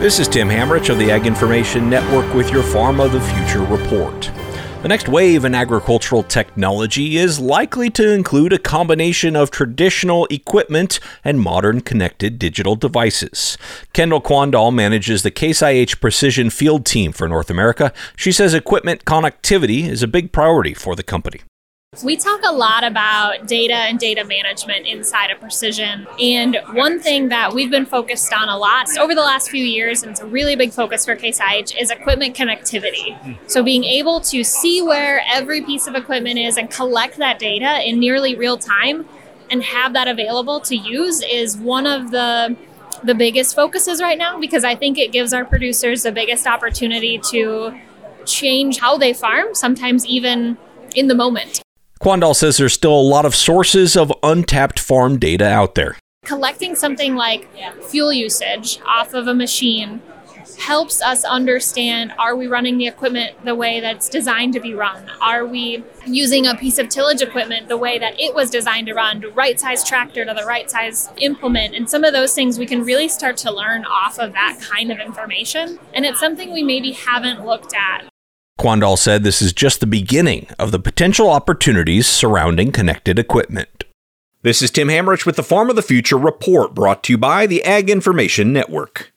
This is Tim Hammerich of the Ag Information Network with your Farm of the Future report. The next wave in agricultural technology is likely to include a combination of traditional equipment and modern connected digital devices. Kendall Quandall manages the Case IH Precision Field Team for North America. She says equipment connectivity is a big priority for the company. We talk a lot about data and data management inside of Precision. And one thing that we've been focused on a lot over the last few years, and it's a really big focus for Case IH, is equipment connectivity. So being able to see where every piece of equipment is and collect that data in nearly real time and have that available to use is one of the the biggest focuses right now because I think it gives our producers the biggest opportunity to change how they farm, sometimes even in the moment. Quandall says there's still a lot of sources of untapped farm data out there. Collecting something like fuel usage off of a machine helps us understand are we running the equipment the way that's designed to be run? Are we using a piece of tillage equipment the way that it was designed to run? The right size tractor to the right size implement? And some of those things we can really start to learn off of that kind of information. And it's something we maybe haven't looked at Quandall said this is just the beginning of the potential opportunities surrounding connected equipment. This is Tim Hammerich with the Farm of the Future report brought to you by the Ag Information Network.